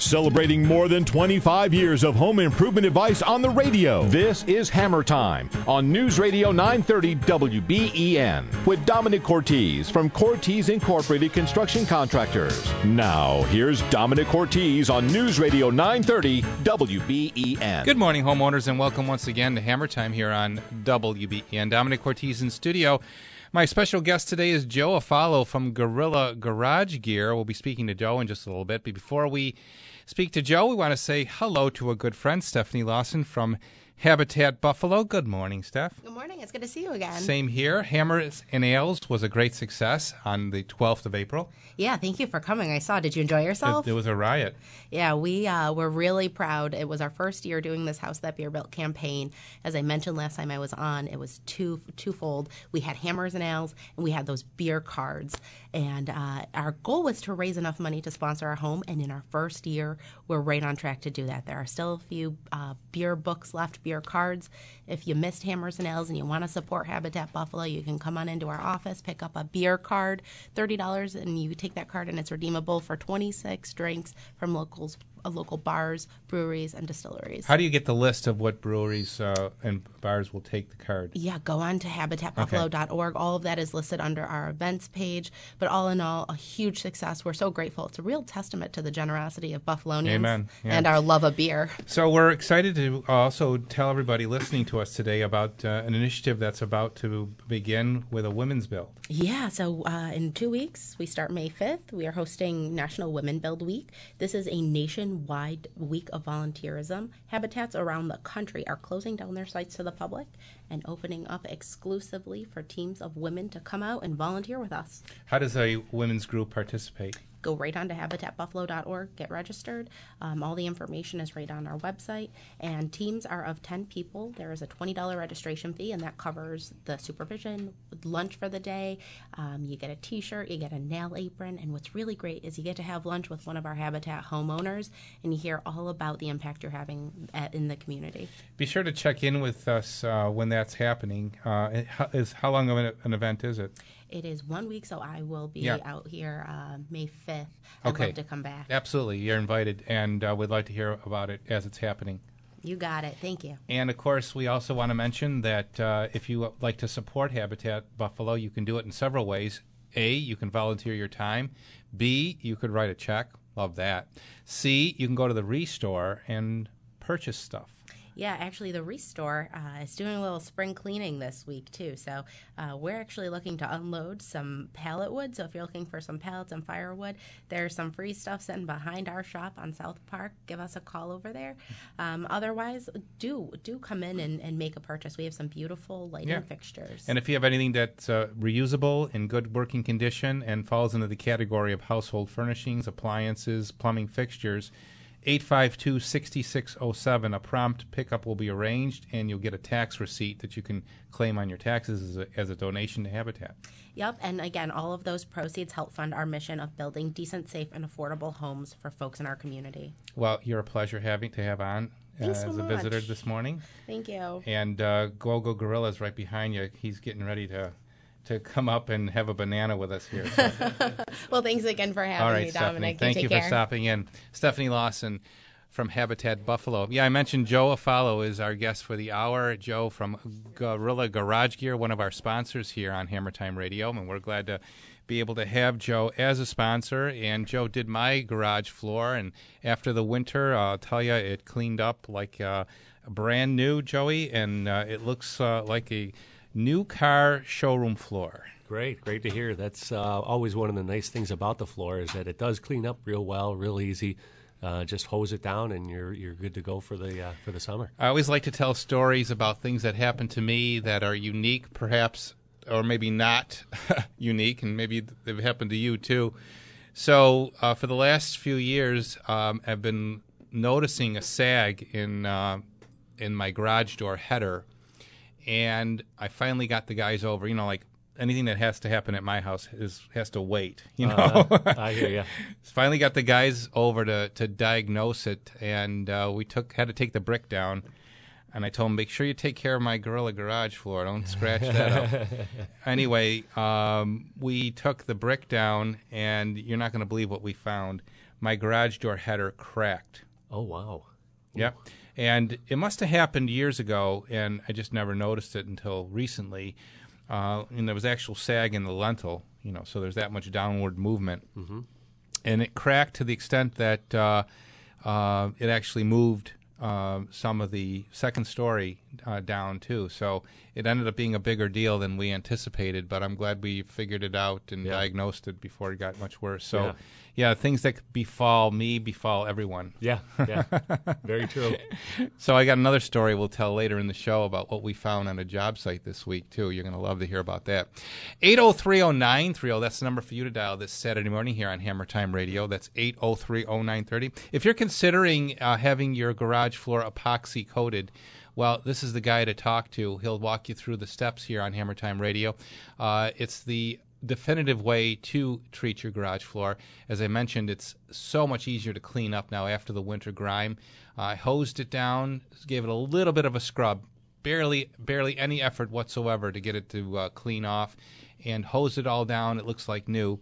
Celebrating more than 25 years of home improvement advice on the radio. This is Hammer Time on News Radio 930 WBEN with Dominic Cortese from Cortese Incorporated Construction Contractors. Now, here's Dominic Cortese on News Radio 930 WBEN. Good morning, homeowners, and welcome once again to Hammer Time here on WBEN. Dominic Cortese in studio. My special guest today is Joe Afalo from Gorilla Garage Gear. We'll be speaking to Joe in just a little bit. But before we speak to Joe, we want to say hello to a good friend, Stephanie Lawson from Habitat Buffalo. Good morning, Steph. Good morning. It's good to see you again. Same here. Hammers and Ales was a great success on the 12th of April. Yeah, thank you for coming. I saw. Did you enjoy yourself? It, it was a riot. Yeah, we uh, were really proud. It was our first year doing this House That Beer Built campaign. As I mentioned last time I was on, it was two twofold. We had hammers and ales, and we had those beer cards. And uh, our goal was to raise enough money to sponsor our home. And in our first year, we're right on track to do that. There are still a few uh, beer books left, beer cards. If you missed hammers and ales and you want to support Habitat Buffalo, you can come on into our office, pick up a beer card, thirty dollars, and you take that card and it's redeemable for twenty six drinks from locals local bars, breweries, and distilleries. How do you get the list of what breweries uh, and bars will take the card? Yeah, go on to habitatbuffalo.org. All of that is listed under our events page. But all in all, a huge success. We're so grateful. It's a real testament to the generosity of Buffalonians. Yeah. and our love of beer. So we're excited to also tell everybody listening to us today about uh, an initiative that's about to begin with a women's build. Yeah, so uh, in two weeks, we start May 5th. We are hosting National Women Build Week. This is a nationwide week of volunteerism. Habitats around the country are closing down their sites to the public and opening up exclusively for teams of women to come out and volunteer with us. How does a women's group participate? Go right on to habitatbuffalo.org, get registered. Um, all the information is right on our website. And teams are of 10 people. There is a $20 registration fee, and that covers the supervision, lunch for the day. Um, you get a t shirt, you get a nail apron. And what's really great is you get to have lunch with one of our Habitat homeowners, and you hear all about the impact you're having at, in the community. Be sure to check in with us uh, when that's happening. Uh, is, how long of an, an event is it? It is one week, so I will be Yeah. out here uh, May 5th. I'd Okay. love to come back. Absolutely, you're invited, and uh, we'd like to hear about it as it's happening. You got it. Thank you. And of course, we also want to mention that uh, if you like to support Habitat Buffalo, you can do it in several ways. A, you can volunteer your time. B, you could write a check. Love that. C, you can go to the Restore and purchase stuff. Yeah, actually, the Restore uh, is doing a little spring cleaning this week too. So uh, we're actually looking to unload some pallet wood. So if you're looking for some pallets and firewood, there's some free stuff sitting behind our shop on South Park. Give us a call over there. Um, otherwise, do do come in and, and make a purchase. We have some beautiful lighting Yeah. fixtures. And if you have anything that's uh, reusable, in good working condition, and falls into the category of household furnishings, appliances, plumbing fixtures, 852 6607, a prompt pickup will be arranged, and you'll get a tax receipt that you can claim on your taxes as a, as a donation to Habitat. Yep, and again, all of those proceeds help fund our mission of building decent, safe, and affordable homes for folks in our community. Well, you're a pleasure having to have on uh, Thanks so as a visitor this morning. Thank you. And uh, Gogo Gorilla's right behind you. He's getting ready to to come up and have a banana with us here. So. Well, thanks again for having All right, me, Stephanie. Dominic. Thank you for stopping in. Stephanie Lawson from Habitat Buffalo. Yeah, I mentioned Joe Afalo is our guest for the hour. Joe from Gorilla Garage Gear, one of our sponsors here on Hammer Time Radio, and we're glad to be able to have Joe as a sponsor. And Joe did my garage floor, and after the winter, I'll tell you, it cleaned up like uh, brand new, Joey, and uh, it looks uh, like a new car showroom floor. Great, great to hear. That's uh, always one of the nice things about the floor is that it does clean up real well, real easy. uh, just hose it down, and you're you're good to go for the uh, for the summer. I always like to tell stories about things that happen to me that are unique, perhaps, or maybe not unique, and maybe they've happened to you too. So, uh, for the last few years, um, I've been noticing a sag in uh, in my garage door header, and I finally got the guys over. You know, like anything that has to happen at my house is has to wait. You know, Uh, I hear you. finally got the guys over to to diagnose it, and uh, we took had to take the brick down. And I told them, make sure you take care of my Gorilla garage floor. Don't scratch that up. anyway, um, we took the brick down, and you're not going to believe what we found. My garage door header cracked. Oh wow. Yep. And it must have happened years ago, and I just never noticed it until recently. Uh, and there was actual sag in the lintel, you know, so there's that much downward movement. Mm-hmm. And it cracked to the extent that uh, uh, it actually moved uh, some of the second story uh, down, too. So it ended up being a bigger deal than we anticipated, but I'm glad we figured it out and Yeah. diagnosed it before it got much worse. So, Yeah. Yeah, things that befall me befall everyone. Yeah, yeah. Very true. So I got another story we'll tell later in the show about what we found on a job site this week too. You're going to love to hear about that. 8030930 that's the number for you to dial this Saturday morning here on Hammer Time Radio. That's 8030930. If you're considering uh, having your garage floor epoxy coated, well, this is the guy to talk to. He'll walk you through the steps here on Hammer Time Radio. Uh, it's the definitive way to treat your garage floor. As I mentioned, it's so much easier to clean up now after the winter grime. I hosed it down, gave it a little bit of a scrub, barely barely any effort whatsoever to get it to uh, clean off, and hosed it all down. It looks like new.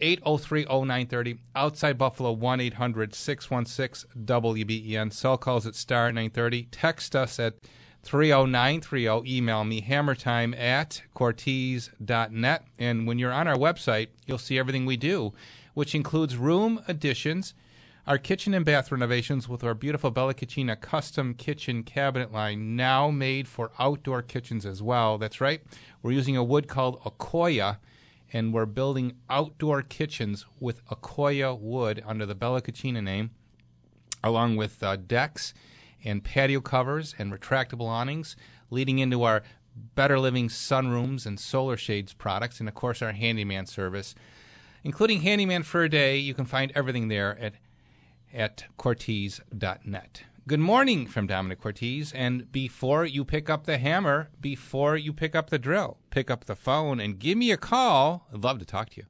803-0930 outside Buffalo 1-800-616-WBEN cell calls at star 930 text us at 30930 email me hammertime at cortese.net and when you're on our website you'll see everything we do which includes room additions our kitchen and bath renovations with our beautiful Bella Cucina custom kitchen cabinet line now made for outdoor kitchens as well. That's right. We're using a wood called Accoya and we're building outdoor kitchens with Accoya wood under the Bella Cucina name along with uh, decks and patio covers and retractable awnings, leading into our Better Living sunrooms and solar shades products, and of course our handyman service, including handyman for a day. You can find everything there at at Cortese.net. Good morning from Dominic Cortese. And before you pick up the hammer, before you pick up the drill, pick up the phone and give me a call. I'd love to talk to you.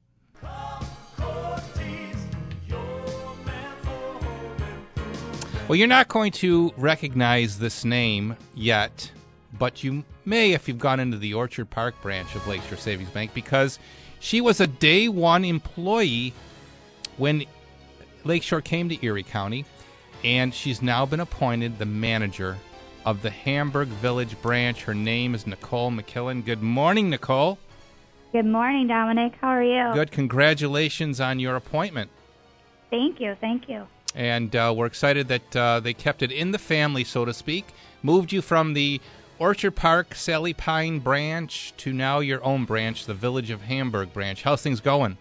Well, you're not going to recognize this name yet, but you may if you've gone into the Orchard Park branch of Lakeshore Savings Bank because she was a day one employee when Lakeshore came to Erie County, and she's now been appointed the manager of the Hamburg Village branch. Her name is Nicole McKillen. Good morning, Nicole. Good morning, Dominic. How are you? Good. Congratulations on your appointment. Thank you. Thank you. And uh, we're excited that uh, they kept it in the family, so to speak. Moved you from the Orchard Park Sally Pine branch to now your own branch, the Village of Hamburg branch. How's things going?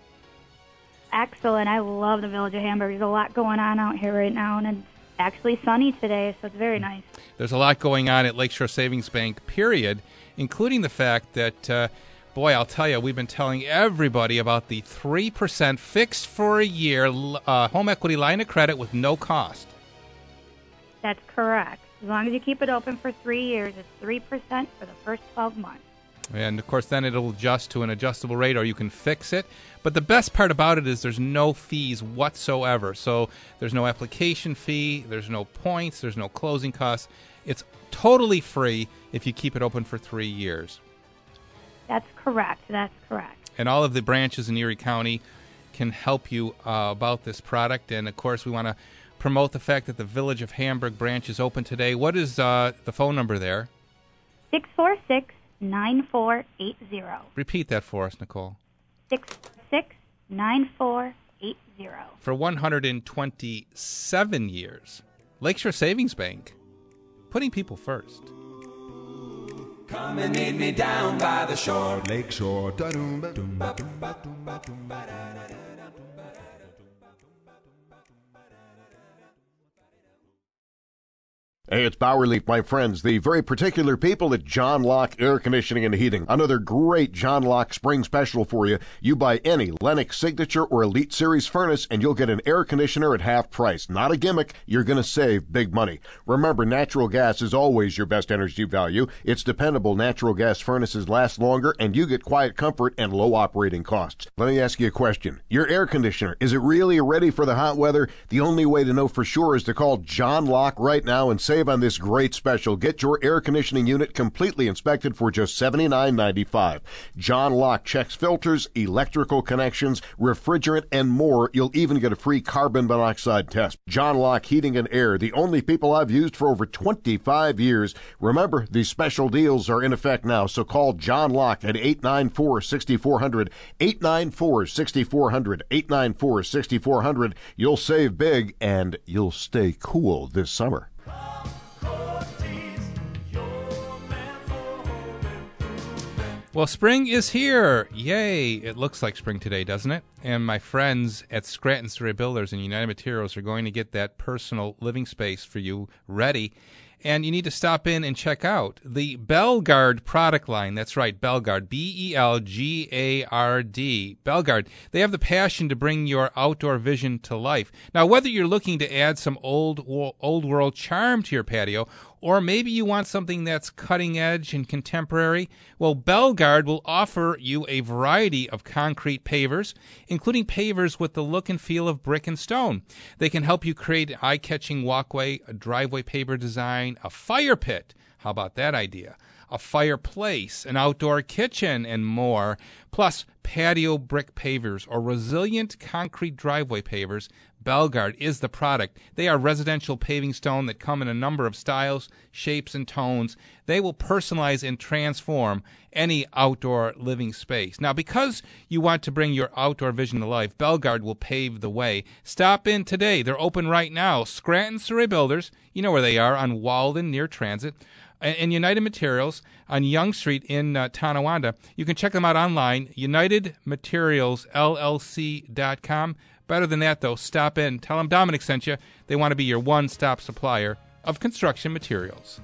Excellent. I love the village of Hamburg. There's a lot going on out here right now, and it's actually sunny today, so it's very nice. There's a lot going on at Lakeshore Savings Bank, period, including the fact that, uh, boy, I'll tell you, we've been telling everybody about the 3% fixed for a year uh, home equity line of credit with no cost. That's correct. As long as you keep it open for three years, it's 3% for the first 12 months. And of course, then it'll adjust to an adjustable rate, or you can fix it. But the best part about it is there's no fees whatsoever. So there's no application fee, there's no points, there's no closing costs. It's totally free if you keep it open for three years. That's correct. That's correct. And all of the branches in Erie County can help you uh, about this product. And of course, we want to promote the fact that the Village of Hamburg branch is open today. What is uh, the phone number there? 646 9480. Repeat that for us, Nicole. 646 9480. for 127 years. Lakeshore Savings Bank, putting people first. Come and meet me down by the shore. Lakeshore. Da-doom-ba, Hey, it's Bauerle, my friends, the very particular people at John Locke Air Conditioning and Heating. Another great John Locke spring special for you. You buy any Lennox Signature or Elite Series furnace and you'll get an air conditioner at half price. Not a gimmick, you're going to save big money. Remember, natural gas is always your best energy value. It's dependable. Natural gas furnaces last longer and you get quiet comfort and low operating costs. Let me ask you a question. Your air conditioner, is it really ready for the hot weather? The only way to know for sure is to call John Locke right now and save on this great special. Get your air conditioning unit completely inspected for just $79.95. John Locke checks filters, electrical connections, refrigerant, and more. You'll even get a free carbon monoxide test. John Locke Heating and Air, the only people I've used for over 25 years. Remember, these special deals are in effect now, so call John Locke at 894 6400. 894 6400. 894 6400. You'll save big and you'll stay cool this summer. Well, spring is here. Yay. It looks like spring today, doesn't it? And my friends at Scranton Surrey Builders and United Materials are going to get that personal living space for you ready. And you need to stop in and check out the Belgard product line. That's right, Belgard. B E L G A R D. Belgard. They have the passion to bring your outdoor vision to life. Now, whether you're looking to add some old, old world charm to your patio or maybe you want something that's cutting edge and contemporary. Well, Belgard will offer you a variety of concrete pavers, including pavers with the look and feel of brick and stone. They can help you create eye catching walkway, a driveway paver design, a fire pit. How about that idea? a fireplace, an outdoor kitchen, and more, plus patio brick pavers or resilient concrete driveway pavers. Belgard is the product. They are residential paving stone that come in a number of styles, shapes, and tones. They will personalize and transform any outdoor living space. Now, because you want to bring your outdoor vision to life, Belgard will pave the way. Stop in today. They're open right now. Scranton Surrey Builders, you know where they are on Walden near Transit and United Materials on Young Street in uh, Tonawanda. You can check them out online, unitedmaterialsllc.com. Better than that, though, stop in. Tell them Dominic sent you. They want to be your one stop supplier of construction materials.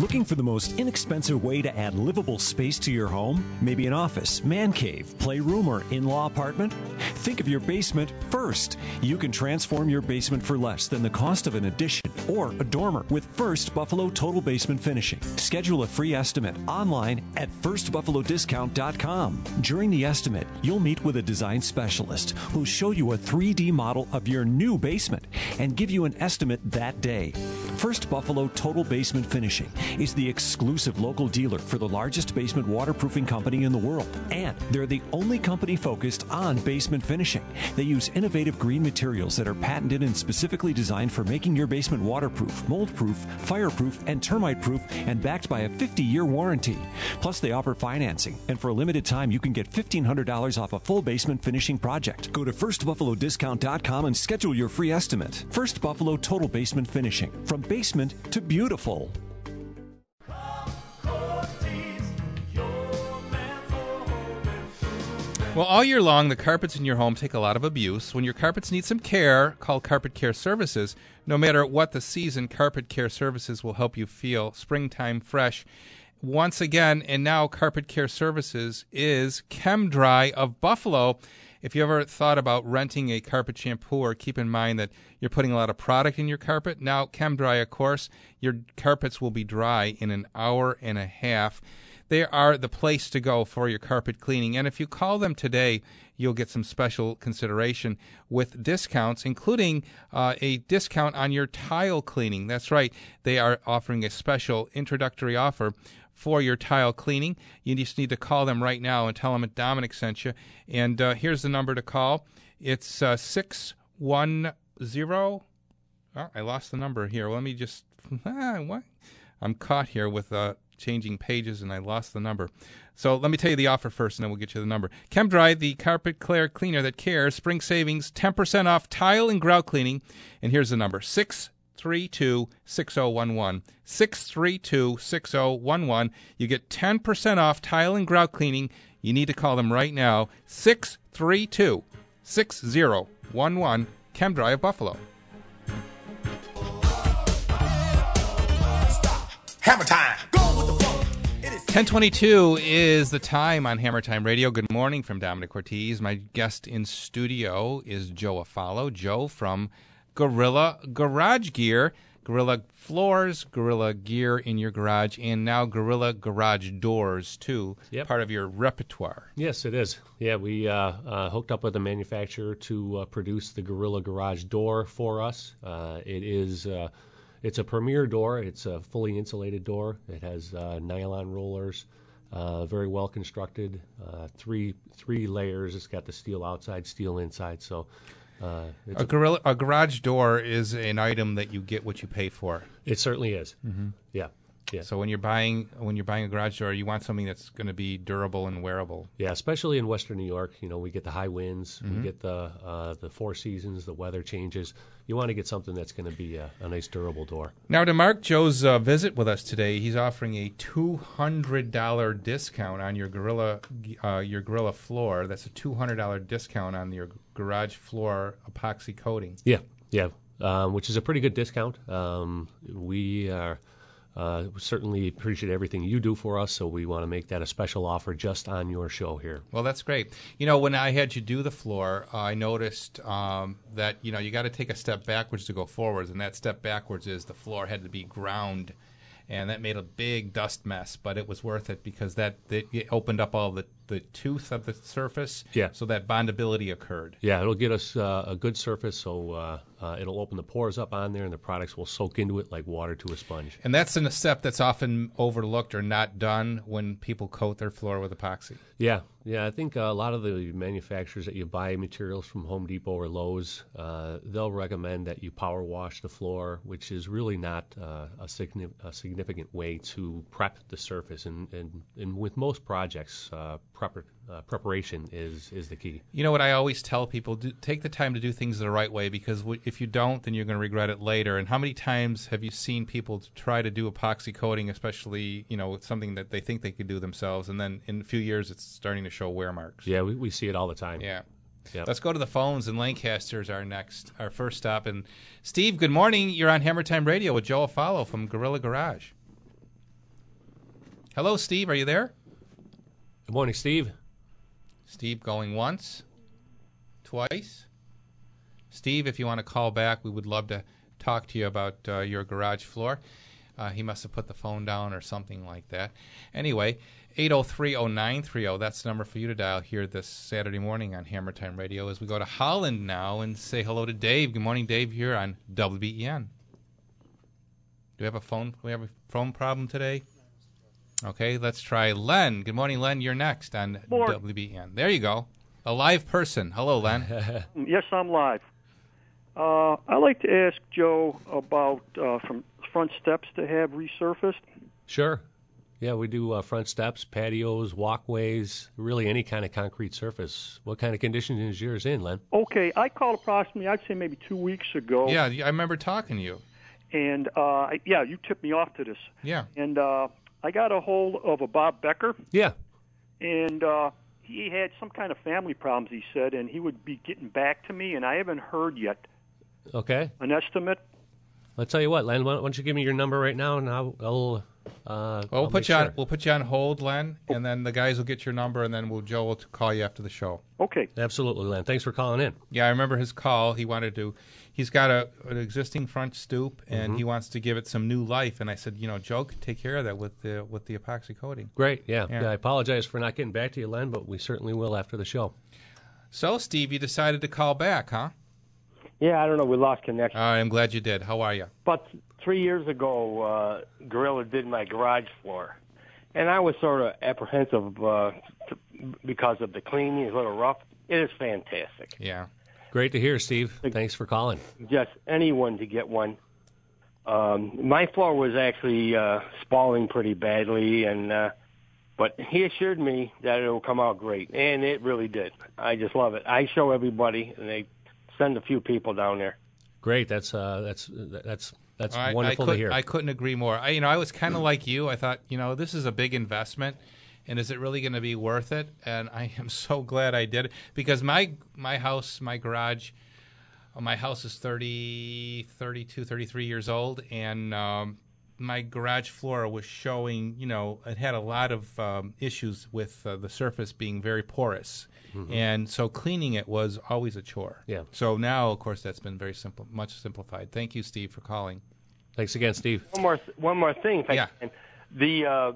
Looking for the most inexpensive way to add livable space to your home? Maybe an office, man cave, playroom, or in law apartment? Think of your basement first. You can transform your basement for less than the cost of an addition or a dormer with First Buffalo Total Basement Finishing. Schedule a free estimate online at firstbuffalodiscount.com. During the estimate, you'll meet with a design specialist who'll show you a 3D model of your new basement and give you an estimate that day. First Buffalo Total Basement Finishing is the exclusive local dealer for the largest basement waterproofing company in the world. And they're the only company focused on basement finishing. They use innovative green materials that are patented and specifically designed for making your basement waterproof, mold proof, fireproof, and termite proof, and backed by a 50 year warranty. Plus, they offer financing, and for a limited time, you can get $1,500 off a full basement finishing project. Go to firstbuffalodiscount.com and schedule your free estimate. First Buffalo Total Basement Finishing. From basement to beautiful. Well, all year long, the carpets in your home take a lot of abuse. When your carpets need some care, call Carpet Care Services. No matter what the season, Carpet Care Services will help you feel springtime fresh. Once again, and now Carpet Care Services is ChemDry of Buffalo. If you ever thought about renting a carpet shampooer, keep in mind that you're putting a lot of product in your carpet, now ChemDry, of course, your carpets will be dry in an hour and a half. They are the place to go for your carpet cleaning. And if you call them today, you'll get some special consideration with discounts, including uh, a discount on your tile cleaning. That's right, they are offering a special introductory offer for your tile cleaning. You just need to call them right now and tell them that Dominic sent you. And uh, here's the number to call it's uh, 610. Oh, I lost the number here. Let me just. Ah, what? I'm caught here with uh, changing pages and I lost the number. So let me tell you the offer first and then we'll get you the number. ChemDry, the carpet clear cleaner that cares, spring savings, 10% off tile and grout cleaning. And here's the number 632 6011. 632 6011. You get 10% off tile and grout cleaning. You need to call them right now 632 6011. ChemDry of Buffalo. a time! 1022 is the time on Hammer Time Radio. Good morning from Dominic Cortese. My guest in studio is Joe Afalo. Joe from Gorilla Garage Gear. Gorilla floors, Gorilla gear in your garage, and now Gorilla Garage doors, too. Yep. Part of your repertoire. Yes, it is. Yeah, we uh, uh, hooked up with a manufacturer to uh, produce the Gorilla Garage door for us. Uh, it is uh, it's a premier door. It's a fully insulated door. It has uh, nylon rollers, uh, very well constructed. Uh, three three layers. It's got the steel outside, steel inside. So. Uh, it's A, gorilla, a garage door is an item that you get what you pay for. It certainly is. Mhm. Yeah. Yeah. So when you're buying when you're buying a garage door, you want something that's going to be durable and wearable. Yeah, especially in Western New York, you know, we get the high winds, Mhm. we get the uh, the four seasons, the weather changes. You want to get something that's going to be a, a nice, durable door. Now, to mark Joe's uh, visit with us today, he's offering a two hundred dollar discount on your Gorilla uh, your Gorilla floor. That's a two hundred dollar discount on your garage floor epoxy coating. Yeah, yeah, um, which is a pretty good discount. Um, we are uh, certainly appreciate everything you do for us, so we want to make that a special offer just on your show here. Well, that's great. You know, when I had you do the floor, uh, I noticed um, that you know you got to take a step backwards to go forwards, and that step backwards is the floor had to be ground, and that made a big dust mess. But it was worth it because that, that it opened up all the the tooth of the surface. Yeah. So that bondability occurred. Yeah, it'll get us uh, a good surface, so uh, uh, it'll open the pores up on there, and the products will soak into it like water to a sponge. And that's a step that's often overlooked or not done when people coat their floor with epoxy. Yeah, yeah. I think uh, a lot of the manufacturers that you buy materials from Home Depot or Lowe's, uh, they'll recommend that you power wash the floor, which is really not uh, a, signi- a significant way to prep the surface. And, and, and with most projects, prepar- uh, preparation is, is the key. You know what I always tell people: do, take the time to do things the right way because w- if you don't, then you're going to regret it later. And how many times have you seen people try to do epoxy coating, especially you know something that they think they could do themselves, and then in a few years it's starting to show wear marks. Yeah, we, we see it all the time. Yeah. Yeah. Let's go to the phones, and Lancaster's our next, our first stop. And Steve, good morning. You're on Hammer Time Radio with Joe Afalo from Gorilla Garage. Hello, Steve. Are you there? Good morning, Steve. Steve going once, twice. Steve, if you want to call back, we would love to talk to you about uh, your garage floor. Uh, he must have put the phone down or something like that. Anyway, 8030930, that's the number for you to dial here this Saturday morning on Hammer Time Radio as we go to Holland now and say hello to Dave. Good morning, Dave, here on WBEN. Do we have a phone? We have a phone problem today? Okay, let's try Len. Good morning, Len. You're next on Morning. WBN. There you go. A live person. Hello, Len. Yes, I'm live. Uh, I'd like to ask Joe about uh, from front steps to have resurfaced. Sure. Yeah, we do uh, front steps, patios, walkways, really any kind of concrete surface. What kind of condition is yours in, Len? Okay, I called approximately, I'd say maybe two weeks ago. yeah, I remember talking to you. And uh, yeah, you tipped me off to this. Yeah. And uh, I got a hold of a Bob Becker, Yeah. and uh, he had some kind of family problems. He said, and he would be getting back to me, and I haven't heard yet Okay. an estimate. I'll tell you what, Len. Why don't you give me your number right now, and I'll. I'll uh, Well, we'll put make you on. We'll put you on hold, Len, and then the guys will get your number, and then we'll Joe will call you after the show. Okay. Absolutely, Len. Thanks for calling in. Yeah, I remember his call. He wanted to. He's got a an existing front stoop, and Mhm. he wants to give it some new life. And I said, you know, Joe could take care of that with the with the epoxy coating. Great. Yeah. Yeah. yeah. I apologize for not getting back to you, Len, but we certainly will after the show. So, Steve, you decided to call back, huh? Yeah, I don't know. We lost connection. All right, I'm glad you did. How are you? But three years ago, uh, Gorilla did my garage floor, and I was sort of apprehensive uh, t- because of the cleaning. It's a little rough. It is fantastic. Yeah. Great to hear, Steve. Thanks for calling. Just anyone to get one. Um, my floor was actually uh, spalling pretty badly, and uh, but he assured me that it will come out great, and it really did. I just love it. I show everybody, and they send a few people down there. Great. That's uh, that's that's that's I- wonderful I could, to hear. I couldn't agree more. I, you know, I was kind of like you. I thought, you know, this is a big investment, and is it really going to be worth it? And I am so glad I did it because my my house, my garage, uh, my house is 30, 32, 33 years old, and um, my garage floor was showing, you know, it had a lot of um, issues with uh, the surface being very porous, Mhm. and so cleaning it was always a chore. Yeah. So now, of course, that's been very simple, much simplified. Thank you, Steve, for calling. Thanks again, Steve. One more, one more thing. If I Yeah. can. The, uh,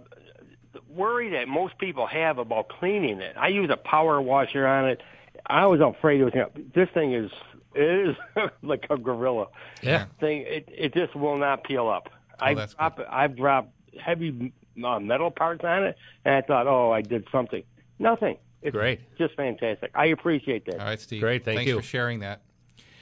the worry that most people have about cleaning it. I use a power washer on it. I was afraid it was. Gonna, this thing is it is like a gorilla. Yeah. Thing. It it just will not peel up. Oh, I that's drop, I've dropped heavy uh, metal parts on it, and I thought, oh, I did something. Nothing. It's Great. Just fantastic. I appreciate that. All right, Steve. Great, thank Thanks you. for sharing that.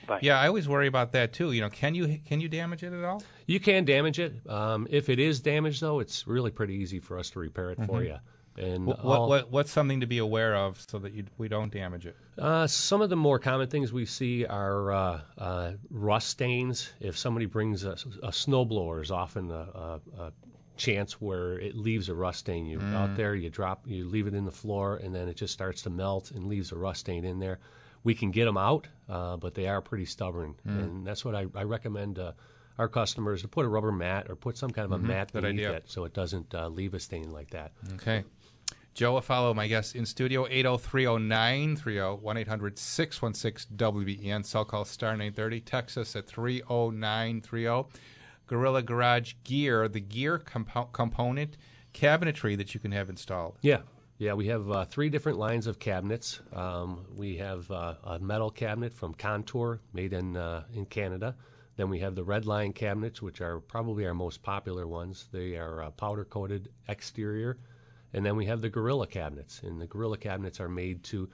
Bye. Yeah, I always worry about that too. You know, can you can you damage it at all? You can damage it. Um, if it is damaged, though, it's really pretty easy for us to repair it for Mhm. you. And What, all- what what's something to be aware of so that you, we don't damage it? Uh, some of the more common things we see are uh, uh, rust stains. If somebody brings a, a snowblower, is often a, a, a chance where it leaves a rust stain. You Mm. out there, you drop, you leave it in the floor, and then it just starts to melt and leaves a rust stain in there. We can get them out, uh, but they are pretty stubborn, Mm. and that's what I, I recommend. Uh, our customers to put a rubber mat or put some kind of a Mhm, mat good beneath idea. it so it doesn't uh, leave a stain like that. Okay. Joe Afalo, my guest in studio, 8030930, 1 800 616 WBEN. Cell call star 930. Texas at 30930. Gorilla Garage Gear, the gear compo- component cabinetry that you can have installed. Yeah, yeah. We have uh, three different lines of cabinets. Um, we have uh, a metal cabinet from Contour, made in uh, in Canada. Then we have the red line cabinets, which are probably our most popular ones. They are uh, powder coated exterior, and then we have the Gorilla cabinets, and the Gorilla cabinets are made to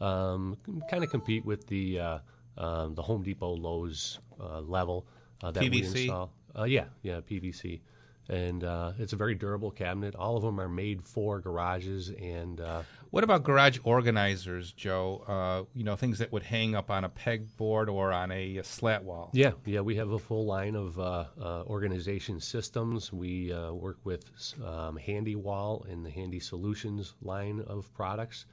um, kind of compete with the uh, um, the Home Depot Lowe's uh, level uh, that we install. Uh, yeah, yeah, PVC. And uh, it's a very durable cabinet. All of them are made for garages and uh, What about garage organizers, Joe? Uh, you know, things that would hang up on a pegboard or on a, slat wall. Yeah, yeah, we have a full line of uh, uh, organization systems. We uh, work with um, Handy Wall and the Handy Solutions line of products.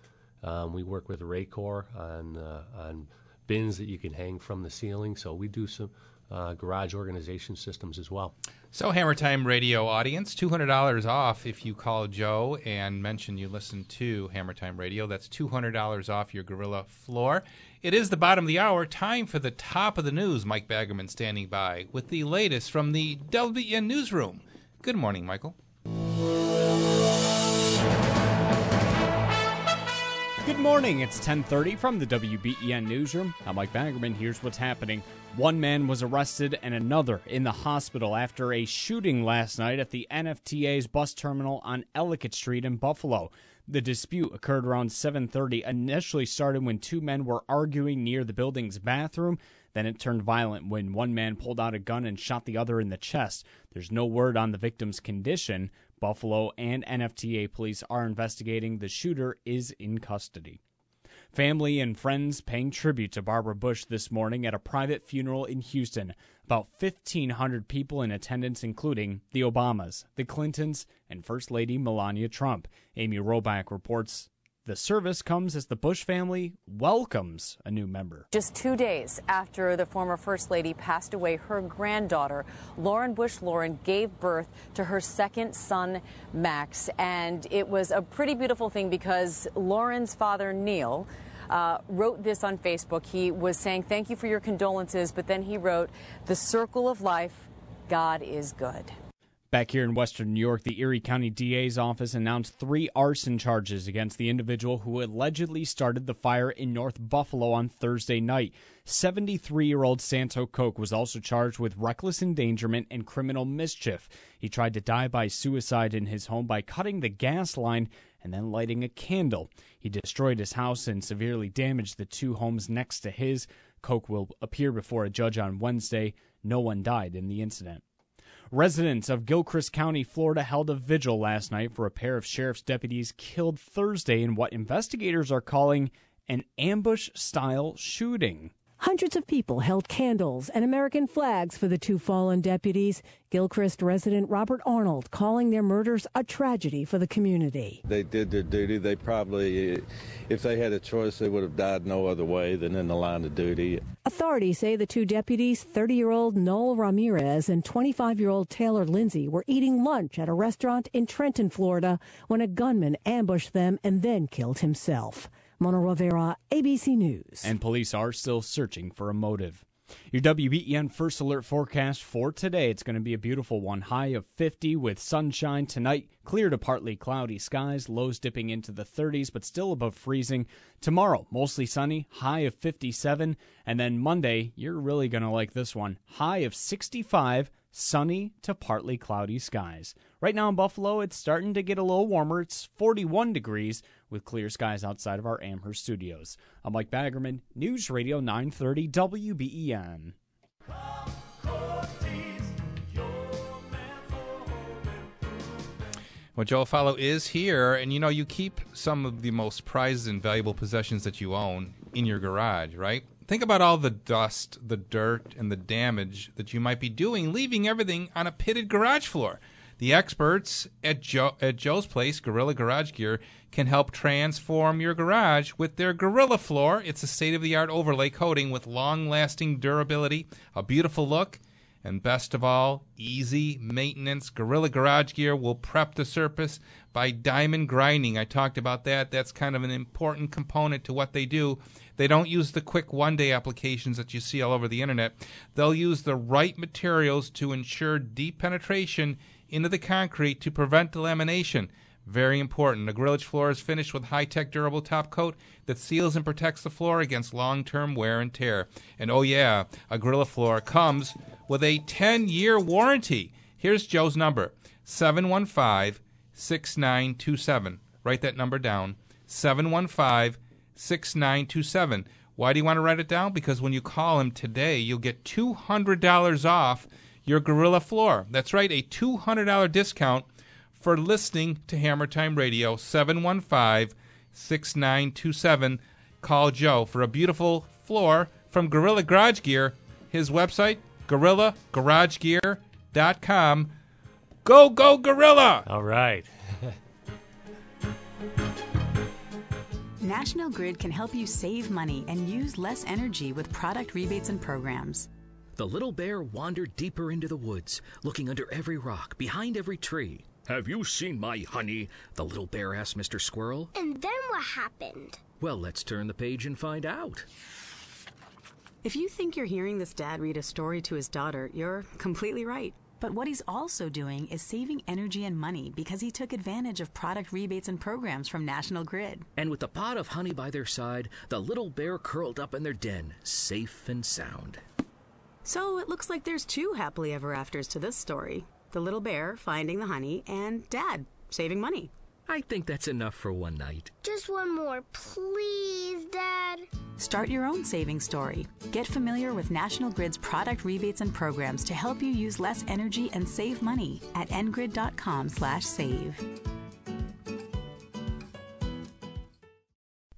Um, we work with Racor on uh, on bins that you can hang from the ceiling. So we do some uh, garage organization systems as well. So, Hammer Time Radio audience, $200 off if you call Joe and mention you listen to Hammer Time Radio. That's $200 off your Gorilla floor. It is the bottom of the hour. Time for the top of the news. Mike Baggerman standing by with the latest from the WBN Newsroom. Good morning, Michael. Good morning. It's 10:30 from the WBEN newsroom. I'm Mike Baggerman. Here's what's happening. One man was arrested and another in the hospital after a shooting last night at the NFTA's bus terminal on Ellicott Street in Buffalo. The dispute occurred around 7:30. Initially started when two men were arguing near the building's bathroom. Then it turned violent when one man pulled out a gun and shot the other in the chest. There's no word on the victim's condition. Buffalo and NFTA police are investigating. The shooter is in custody. Family and friends paying tribute to Barbara Bush this morning at a private funeral in Houston. About 1,500 people in attendance, including the Obamas, the Clintons, and First Lady Melania Trump. Amy Robach reports the service comes as the Bush family welcomes a new member. Just two days after the former First Lady passed away, her granddaughter, Lauren Bush Lauren, gave birth to her second son, Max. And it was a pretty beautiful thing because Lauren's father, Neil, uh, wrote this on Facebook. He was saying, Thank you for your condolences, but then he wrote, The circle of life, God is good. Back here in Western New York, the Erie County DA's office announced three arson charges against the individual who allegedly started the fire in North Buffalo on Thursday night. 73 year old Santo Koch was also charged with reckless endangerment and criminal mischief. He tried to die by suicide in his home by cutting the gas line and then lighting a candle. He destroyed his house and severely damaged the two homes next to his. Koch will appear before a judge on Wednesday. No one died in the incident. Residents of Gilchrist County, Florida, held a vigil last night for a pair of sheriff's deputies killed Thursday in what investigators are calling an ambush style shooting. Hundreds of people held candles and American flags for the two fallen deputies. Gilchrist resident Robert Arnold calling their murders a tragedy for the community. They did their duty. They probably, if they had a choice, they would have died no other way than in the line of duty. Authorities say the two deputies, 30 year old Noel Ramirez and 25 year old Taylor Lindsey, were eating lunch at a restaurant in Trenton, Florida, when a gunman ambushed them and then killed himself. Mona Rivera, ABC News. And police are still searching for a motive. Your WBEN first alert forecast for today. It's going to be a beautiful one. High of 50 with sunshine tonight. Clear to partly cloudy skies. Lows dipping into the 30s, but still above freezing. Tomorrow, mostly sunny. High of 57. And then Monday, you're really going to like this one. High of 65 sunny to partly cloudy skies. Right now in Buffalo, it's starting to get a little warmer. It's 41 degrees with clear skies outside of our Amherst studios. I'm Mike Baggerman, News Radio 930 WBEN. Well, Joe Afalo is here, and you know, you keep some of the most prized and valuable possessions that you own in your garage, right? Think about all the dust, the dirt, and the damage that you might be doing, leaving everything on a pitted garage floor. The experts at, at Joe's Place, Gorilla Garage Gear, can help transform your garage with their Gorilla Floor. It's a state of the art overlay coating with long lasting durability, a beautiful look, and best of all, easy maintenance. Gorilla Garage Gear will prep the surface by diamond grinding. I talked about that. That's kind of an important component to what they do. They don't use the quick one day applications that you see all over the internet. They'll use the right materials to ensure deep penetration into the concrete to prevent delamination. Very important. A Gorilla floor is finished with high tech durable top coat that seals and protects the floor against long term wear and tear. And oh, yeah, a Gorilla floor comes with a 10 year warranty. Here's Joe's number 715 6927. Write that number down 715 6927. Why do you want to write it down? Because when you call him today, you'll get $200 off your Gorilla floor. That's right, a $200 discount for listening to Hammer Time Radio 715 6927. Call Joe for a beautiful floor from Gorilla Garage Gear. His website, gorillagaragegear.com. Go, go, Gorilla! All right. National Grid can help you save money and use less energy with product rebates and programs. The little bear wandered deeper into the woods, looking under every rock, behind every tree. Have you seen my honey? The little bear asked Mr. Squirrel. And then what happened? Well, let's turn the page and find out. If you think you're hearing this dad read a story to his daughter, you're completely right. But what he's also doing is saving energy and money because he took advantage of product rebates and programs from National Grid. And with a pot of honey by their side, the little bear curled up in their den, safe and sound. So it looks like there's two happily ever afters to this story the little bear finding the honey, and dad saving money. I think that's enough for one night. Just one more, please, Dad. Start your own saving story. Get familiar with National Grid's product rebates and programs to help you use less energy and save money at ngrid.com/save.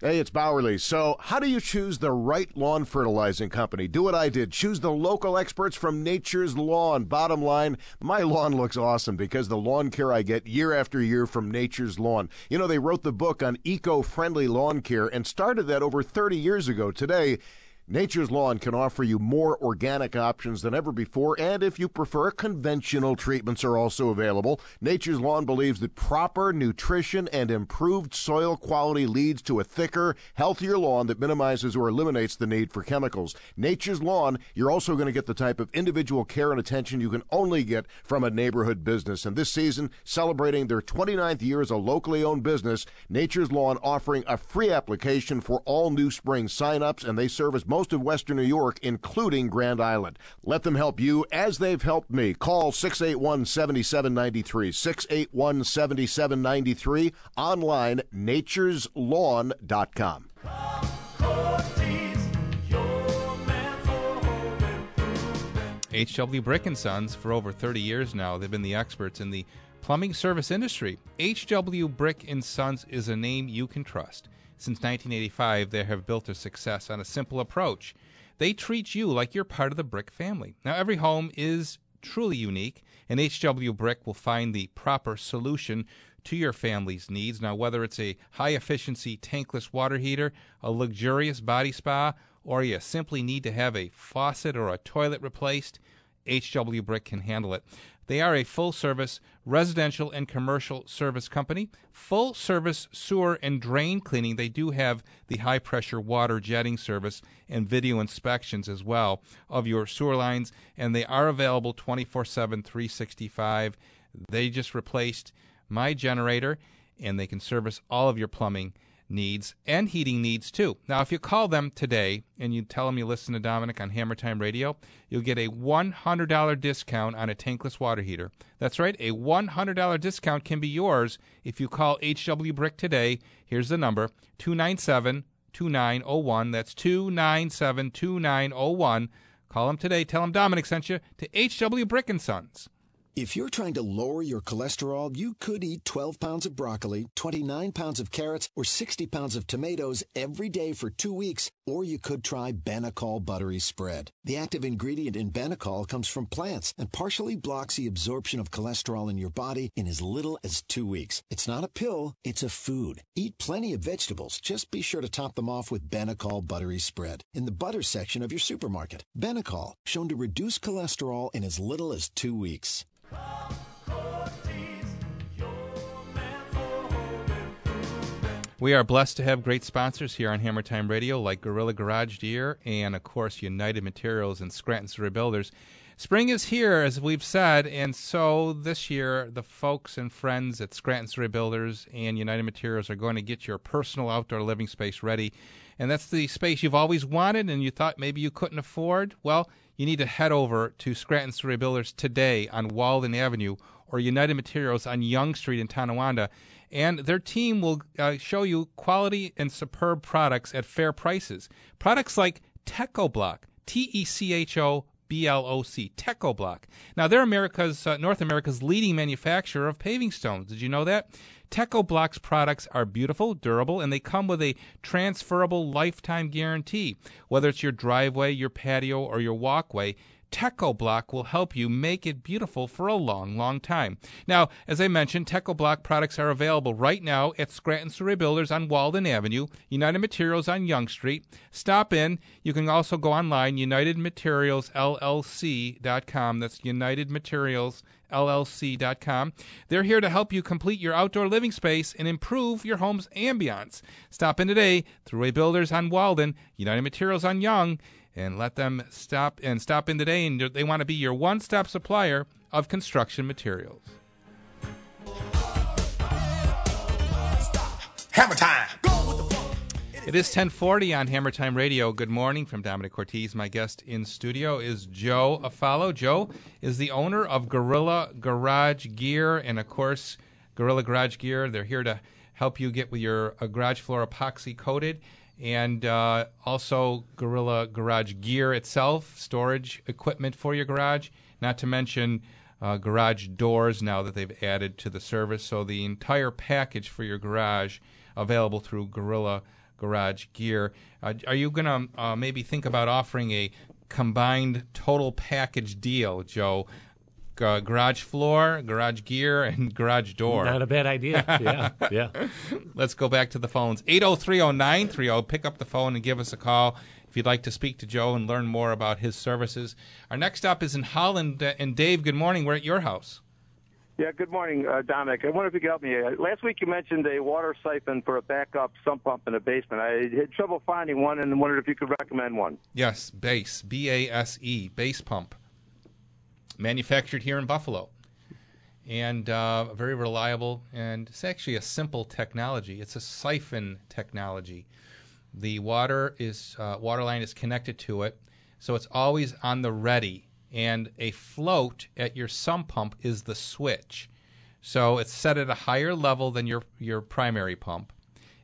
Hey, it's Bauerle. So, how do you choose the right lawn fertilizing company? Do what I did. Choose the local experts from Nature's Lawn. Bottom line, my lawn looks awesome because the lawn care I get year after year from Nature's Lawn. You know, they wrote the book on eco-friendly lawn care and started that over 30 years ago. Today, Nature's Lawn can offer you more organic options than ever before, and if you prefer, conventional treatments are also available. Nature's Lawn believes that proper nutrition and improved soil quality leads to a thicker, healthier lawn that minimizes or eliminates the need for chemicals. Nature's Lawn, you're also going to get the type of individual care and attention you can only get from a neighborhood business. And this season, celebrating their 29th year as a locally owned business, Nature's Lawn offering a free application for all new spring sign-ups, and they service most of Western New York, including Grand Island. Let them help you as they've helped me. Call 681 7793. 681 7793. Online, natureslawn.com. HW Brick and Sons for over 30 years now. They've been the experts in the plumbing service industry. HW Brick and Sons is a name you can trust. Since 1985, they have built their success on a simple approach. they treat you like you're part of the brick family. Now, every home is truly unique, and HW Brick will find the proper solution to your family's needs. Now, whether it's a high efficiency tankless water heater, a luxurious body spa, or you simply need to have a faucet or a toilet replaced, HW Brick can handle it. They are a full service residential and commercial service company, full service sewer and drain cleaning. They do have the high pressure water jetting service and video inspections as well of your sewer lines, and they are available 24 7, 365. They just replaced my generator, and they can service all of your plumbing needs and heating needs too. Now, if you call them today and you tell them you listen to Dominic on Hammer Time Radio, you'll get a $100 discount on a tankless water heater. That's right, a $100 discount can be yours if you call HW Brick today. Here's the number 297 2901. That's 297 2901. Call them today. Tell them Dominic sent you to HW Brick and Sons. If you're trying to lower your cholesterol, you could eat 12 pounds of broccoli, 29 pounds of carrots, or 60 pounds of tomatoes every day for two weeks, or you could try Benecol Buttery Spread. The active ingredient in Benecol comes from plants and partially blocks the absorption of cholesterol in your body in as little as two weeks. It's not a pill, it's a food. Eat plenty of vegetables. Just be sure to top them off with Benecol Buttery Spread in the butter section of your supermarket. Benecol, shown to reduce cholesterol in as little as two weeks. We are blessed to have great sponsors here on Hammer Time Radio, like Gorilla Garage Gear and, of course, United Materials and Scranton Survey Builders. Spring is here, as we've said, and so this year, the folks and friends at Scranton Survey Builders and United Materials are going to get your personal outdoor living space ready. And that's the space you've always wanted and you thought maybe you couldn't afford. Well, you need to head over to Scranton Survey Builders today on Walden Avenue or United Materials on Young Street in Tonawanda. And their team will uh, show you quality and superb products at fair prices. Products like Techo-Bloc, T E C H O B L O C, Techo-Bloc. Now, they're America's, uh, North America's leading manufacturer of paving stones. Did you know that? Techo-Bloc's products are beautiful, durable, and they come with a transferable lifetime guarantee. Whether it's your driveway, your patio, or your walkway, Techo-Bloc will help you make it beautiful for a long, long time. Now, as I mentioned, Techo-Bloc products are available right now at Scranton Survey Builders on Walden Avenue, United Materials on Young Street. Stop in. You can also go online, UnitedMaterialsLLC.com. That's United Materials LLC.com. They're here to help you complete your outdoor living space and improve your home's ambiance. Stop in today, Thruway Builders on Walden, United Materials on Young, and let them stop and stop in today. And they want to be your one-stop supplier of construction materials. Hammer time. It is 1040 on Hammer Time Radio. Good morning from Dominic Cortese. My guest in studio is Joe Afalo. Joe is the owner of Gorilla Garage Gear and, of course, Gorilla Garage Gear. They're here to help you get with your uh, garage floor epoxy coated and uh, also Gorilla Garage Gear itself, storage equipment for your garage, not to mention uh, garage doors now that they've added to the service. So the entire package for your garage available through Gorilla Garage Gear. Uh, are you going to uh, maybe think about offering a combined total package deal, Joe? Uh, garage floor, garage gear, and garage door. Not a bad idea. Yeah, yeah. Let's go back to the phones. 8030930. Pick up the phone and give us a call if you'd like to speak to Joe and learn more about his services. Our next stop is in Holland. Uh, and Dave, good morning. We're at your house. Yeah, good morning, uh, Dominic. I wonder if you could help me. Uh, last week you mentioned a water siphon for a backup sump pump in a basement. I had trouble finding one and wondered if you could recommend one. Yes, base, B A S E, base pump manufactured here in Buffalo, and uh, very reliable. And it's actually a simple technology. It's a siphon technology. The water is uh, water line is connected to it, so it's always on the ready. And a float at your sump pump is the switch. So it's set at a higher level than your your primary pump.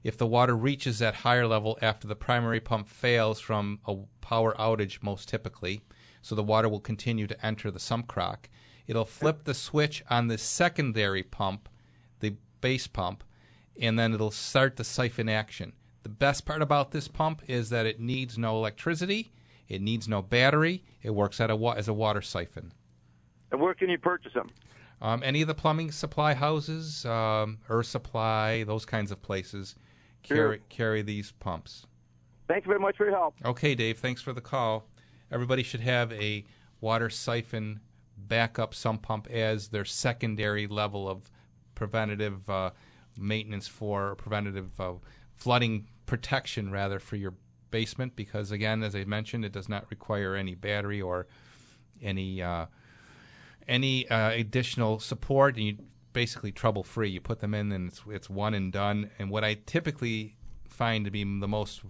If the water reaches that higher level after the primary pump fails from a power outage, most typically, so the water will continue to enter the sump crock. It'll flip the switch on the secondary pump, the base pump, and then it'll start the siphon action. The best part about this pump is that it needs no electricity It needs no battery. It works at a wa- as a water siphon. And where can you purchase them? Um, any of the plumbing supply houses, um, Earth Supply, those kinds of places carry Sure. carry these pumps. Thank you very much for your help. Okay, Dave. Thanks for the call. Everybody should have a water siphon backup sump pump as their secondary level of preventative uh, maintenance for preventative uh, flooding protection, rather for your basement. Because again, as I mentioned, it does not require any battery or any uh, any uh, additional support, and you basically trouble free. You put them in, and it's it's one and done. And what I typically find to be the most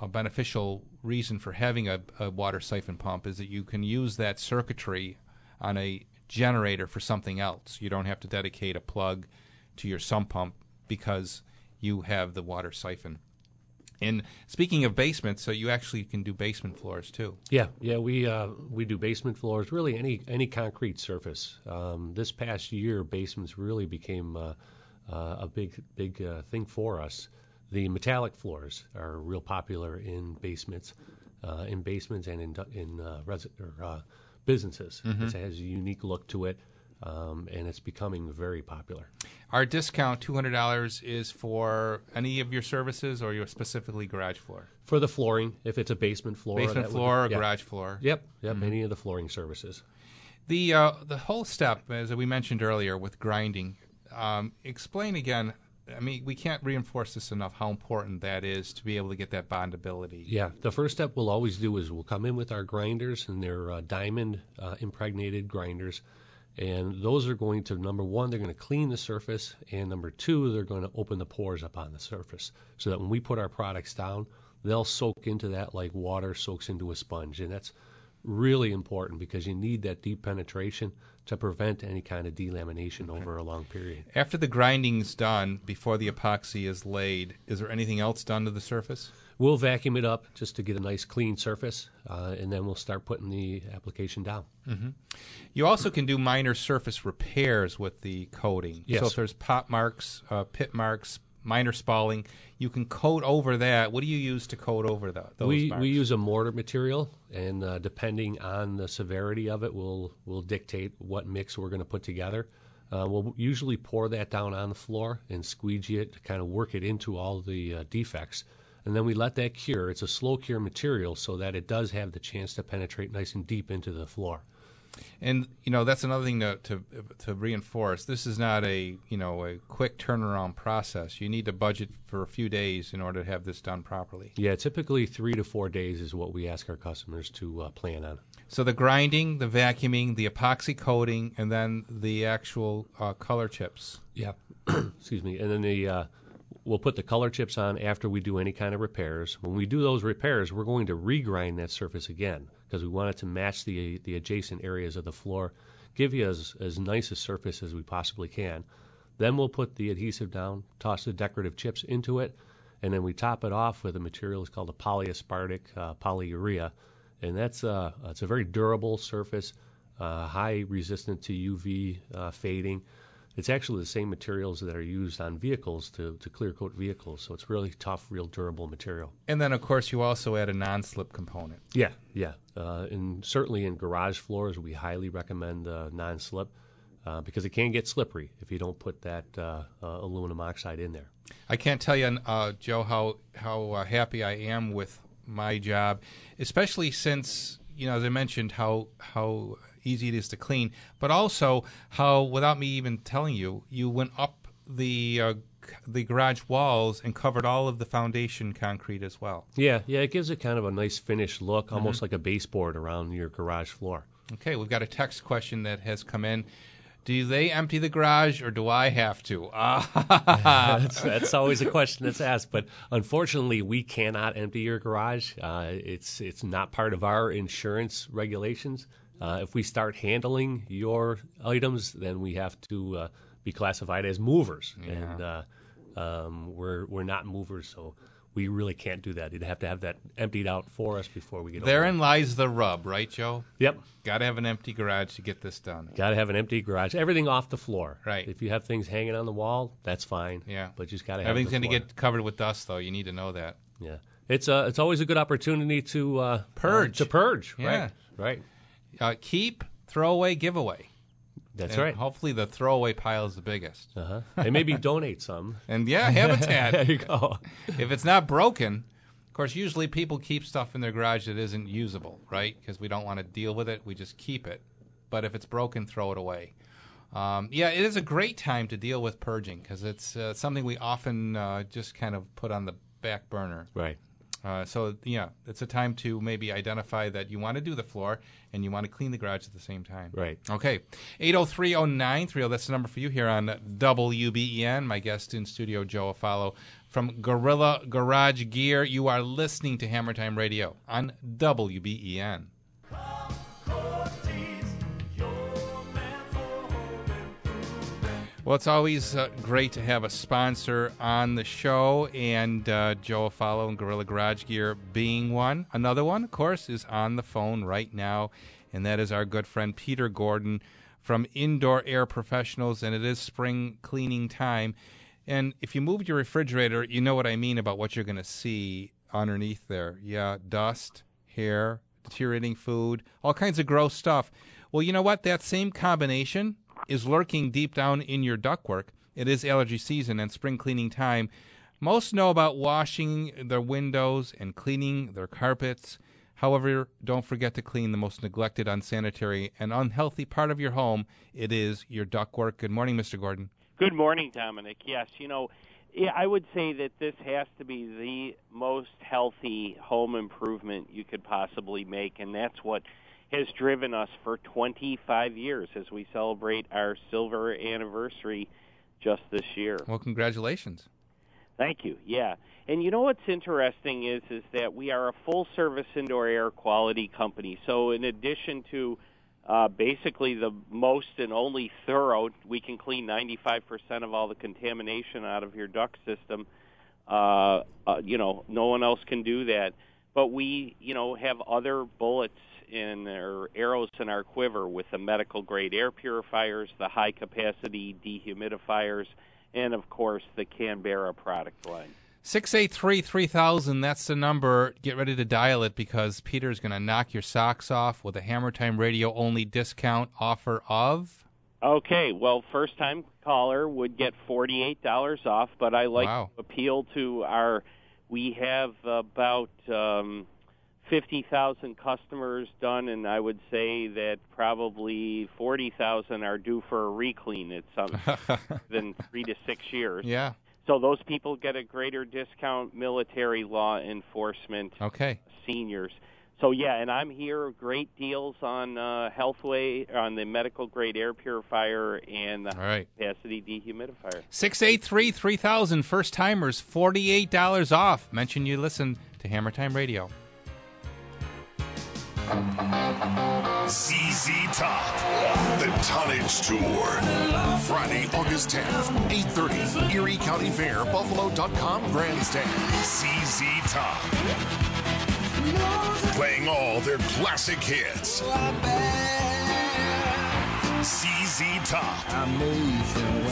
uh, beneficial reason for having a, a water siphon pump is that you can use that circuitry on a generator for something else. You don't have to dedicate a plug to your sump pump because you have the water siphon. And speaking of basements, so you actually can do basement floors too. Yeah, yeah, we uh, we do basement floors, really any any concrete surface. Um, this past year, basements really became uh, uh, a big big uh, thing for us. The metallic floors are real popular in basements, uh, in basements and in in uh, resi- or, uh, businesses. Mhm. It has a unique look to it, um, and it's becoming very popular. Our discount, two hundred dollars, is for any of your services, or your specifically garage floor. For the flooring, if it's a basement floor, Basement would- floor or yeah. garage floor. Yep, yep, Mhm. any of the flooring services. The uh, the whole step, as we mentioned earlier, with grinding. Um, explain again. I mean, we can't reinforce this enough. How important that is to be able to get that bondability. Yeah, the first step we'll always do is we'll come in with our grinders, and they're uh, diamond uh, impregnated grinders. And those are going to, number one, they're going to clean the surface, and number two, they're going to open the pores up on the surface so that when we put our products down, they'll soak into that like water soaks into a sponge. And that's really important because you need that deep penetration to prevent any kind of delamination over a long period. After the grinding's done, before the epoxy is laid, is there anything else done to the surface? We'll vacuum it up just to get a nice clean surface, uh, and then we'll start putting the application down. hmm You also can do minor surface repairs with the coating. Yes. So if there's pop marks, uh, pit marks, minor spalling, you can coat over that. What do you use to coat over the, those we marks? we use a mortar material, and uh, depending on the severity of it, will will dictate what mix we're going to put together. Uh, we'll usually pour that down on the floor and squeegee it to kind of work it into all the uh, defects, and then we let that cure. It's a slow cure material, so that it does have the chance to penetrate nice and deep into the floor. And you know that's another thing to, to to reinforce. This is not a you know a quick turnaround process. You need to budget for a few days in order to have this done properly. Yeah, typically three to four days is what we ask our customers to uh, plan on. So the grinding, the vacuuming, the epoxy coating, and then the actual uh, color chips. Yeah. Excuse me. And then the uh, we'll put the color chips on after we do any kind of repairs. When we do those repairs, we're going to regrind that surface again because we want it to match the the adjacent areas of the floor, give you as as nice a surface as we possibly can. Then we'll put the adhesive down, toss the decorative chips into it, and then we top it off with a material that's called a polyaspartic uh, polyurea, and that's uh, it's a very durable surface, uh, high resistant to UV uh, fading. It's actually the same materials that are used on vehicles to, to clear coat vehicles, so it's really tough, real durable material. And then of course you also add a non-slip component. Yeah, yeah. Uh, and certainly in garage floors, we highly recommend uh, non-slip uh, because it can get slippery if you don't put that uh, uh, aluminum oxide in there. I can't tell you, uh, Joe, how how uh, happy I am with my job, especially since you know, as I mentioned, how how easy it is to clean, but also how, without me even telling you, you went up the uh, the garage walls and covered all of the foundation concrete as well. Yeah, yeah. It gives it kind of a nice finished look, almost Mhm. like a baseboard around your garage floor. Okay, we've got a text question that has come in. Do they empty the garage or do I have to? That's, that's always a question that's asked. But unfortunately, we cannot empty your garage. Uh, it's it's not part of our insurance regulations. Uh, if we start handling your items, then we have to uh, be classified as movers, and uh, um, we're we're not movers, so we really can't do that. You'd have to have that emptied out for us before we get over. Therein lies the rub, right, Joe? Yep. Got to have an empty garage to get this done. Got to have an empty garage. Everything off the floor. Right. If you have things hanging on the wall, that's fine. Yeah. But just got to have Everything's going to get covered with dust, though. You need to know that. Yeah. It's uh, it's always a good opportunity to uh, Purge. to purge. Yeah. Right. Right. Uh, keep, throw away, give away. That's And right. Hopefully, the throwaway pile is the biggest. Uh-huh. And maybe donate some. And yeah, habitat. there you go. If it's not broken, of course, usually people keep stuff in their garage that isn't usable, right? Because we don't want to deal with it. We just keep it. But if it's broken, throw it away. Um, yeah, it is a great time to deal with purging because it's uh, something we often uh, just kind of put on the back burner. Right. Uh, so yeah, it's a time to maybe identify that you want to do the floor and you want to clean the garage at the same time. Right. Okay. 8030930, that's the number for you here on WBEN. My guest in studio, Joe Afalo from Gorilla Garage Gear. You are listening to Hammer Time Radio on WBEN. Well, it's always uh, great to have a sponsor on the show, and uh, Joe Afalo and Gorilla Garage Gear being one. Another one, of course, is on the phone right now, and that is our good friend Peter Gordon from Indoor Air Professionals, and it is spring cleaning time. And if you moved your refrigerator, you know what I mean about what you're going to see underneath there. Yeah, dust, hair, deteriorating food, all kinds of gross stuff. Well, you know what? That same combination is lurking deep down in your ductwork. It is allergy season and spring cleaning time. Most know about washing their windows and cleaning their carpets. However, don't forget to clean the most neglected, unsanitary, and unhealthy part of your home. It is your ductwork. Good morning, Mr. Gordon. Good morning, Dominic. Yes, you know, I would say that this has to be the most healthy home improvement you could possibly make, and that's what has driven us for 25 years as we celebrate our silver anniversary just this year. Well, congratulations. Thank you. Yeah. And you know what's interesting is is that we are a full service indoor air quality company. So in addition to uh, basically the most and only thorough, we can clean 95% of all the contamination out of your duct system. Uh, uh, you know, no one else can do that. But we, you know, have other bullets in or arrows in our quiver with the medical grade air purifiers, the high capacity dehumidifiers, and of course the Canberra product line. 683 3000, that's the number. Get ready to dial it because Peter's going to knock your socks off with a Hammer Time Radio only discount offer of. Okay, well, first time caller would get $48 off, but I like Wow. to appeal to our. We have about um, 50,000 customers done, and I would say that probably 40,000 are due for a reclean. It's um, than three to six years. Yeah. So those people get a greater discount. Military law enforcement, Okay. seniors. So yeah, and I'm here. Great deals on uh, Healthway on the medical grade air purifier and the All right. capacity dehumidifier. 683 3000, first timers, $48 off. Mention you listen to Hammer Time Radio. ZZ Top, the Tonnage Tour. Friday, August 10th, 8.30, Erie County Fair, Buffalo.com Grandstand. ZZ Top. Playing all their classic hits. ZZ Top.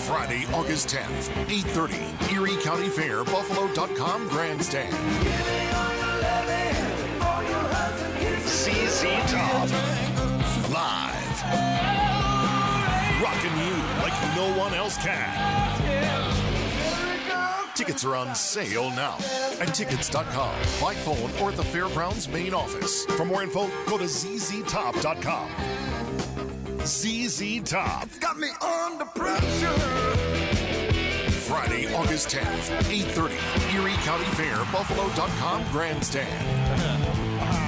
Friday, August 10th, 8.30, Erie County Fair, Buffalo.com Grandstand. Top. Live. Rocking you like no one else can. Tickets are on sale now at tickets.com, by phone, or at the Fairgrounds main office. For more info, go to zztop.com. ZZ Top. got me under pressure. Friday, August 10th, 8.30, Erie County Fair, Buffalo.com Grandstand. Uh-huh.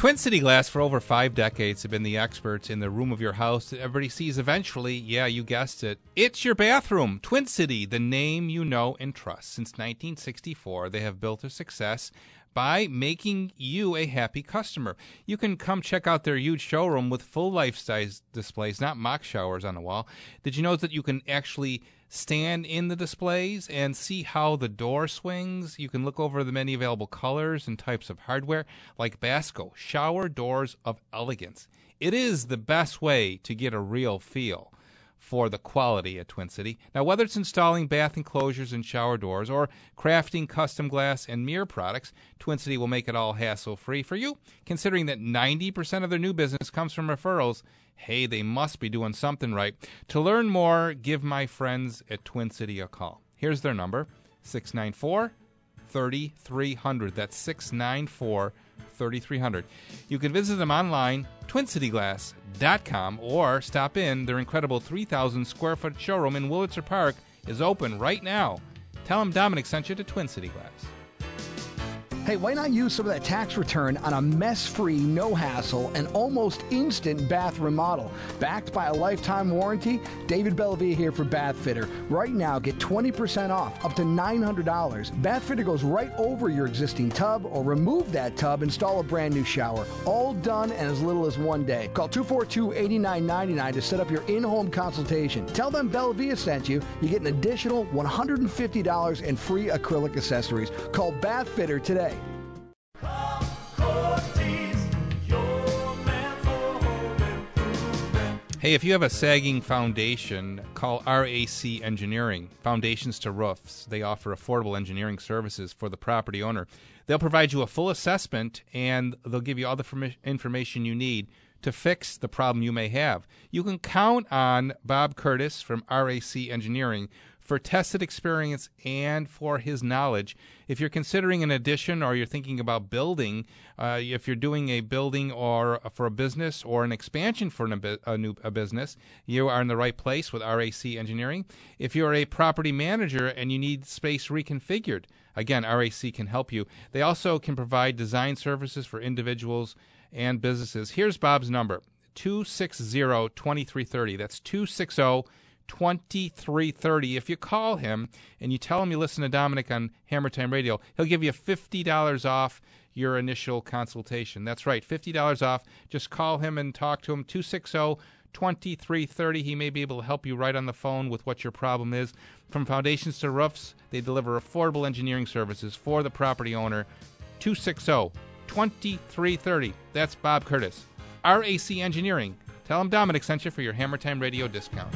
Twin City Glass for over five decades have been the experts in the room of your house that everybody sees eventually. Yeah, you guessed it. It's your bathroom. Twin City, the name you know and trust. Since 1964, they have built their success by making you a happy customer. You can come check out their huge showroom with full life size displays, not mock showers on the wall. Did you know that you can actually stand in the displays and see how the door swings? You can look over the many available colors and types of hardware like Basco, shower doors of elegance. It is the best way to get a real feel for the quality at Twin City. Now, whether it's installing bath enclosures and shower doors or crafting custom glass and mirror products, Twin City will make it all hassle free for you. Considering that 90% of their new business comes from referrals, hey, they must be doing something right. To learn more, give my friends at Twin City a call. Here's their number 694 3300. That's 694 3300. You can visit them online, twincityglass.com, or stop in. Their incredible 3,000 square foot showroom in Wurlitzer Park is open right now. Tell them Dominic sent you to Twin City Glass. Hey, why not use some of that tax return on a mess free, no hassle, and almost instant bath remodel? Backed by a lifetime warranty, David Bellavia here for Bath Fitter. Right now, get 20% off, up to $900. Bath Fitter goes right over your existing tub or remove that tub, install a brand new shower. All done in as little as one day. Call 242 8999 to set up your in home consultation. Tell them Bellavia sent you. You get an additional $150 in free acrylic accessories. Call Bath Fitter today. Hey, if you have a sagging foundation, call RAC Engineering, Foundations to Roofs. They offer affordable engineering services for the property owner. They'll provide you a full assessment and they'll give you all the information you need to fix the problem you may have. You can count on Bob Curtis from RAC Engineering for tested experience and for his knowledge. If you're considering an addition or you're thinking about building, uh, if you're doing a building or for a business or an expansion for an, a new a business, you are in the right place with RAC Engineering. If you're a property manager and you need space reconfigured, again, RAC can help you. They also can provide design services for individuals and businesses. Here's Bob's number 260 2330. That's 260 2330. If you call him and you tell him you listen to Dominic on Hammer Time Radio, he'll give you $50 off your initial consultation. That's right, $50 off. Just call him and talk to him 260 2330. He may be able to help you right on the phone with what your problem is. From foundations to roofs, they deliver affordable engineering services for the property owner. 260 2330. That's Bob Curtis. RAC Engineering. Tell him Dominic sent you for your Hammer Time Radio discount.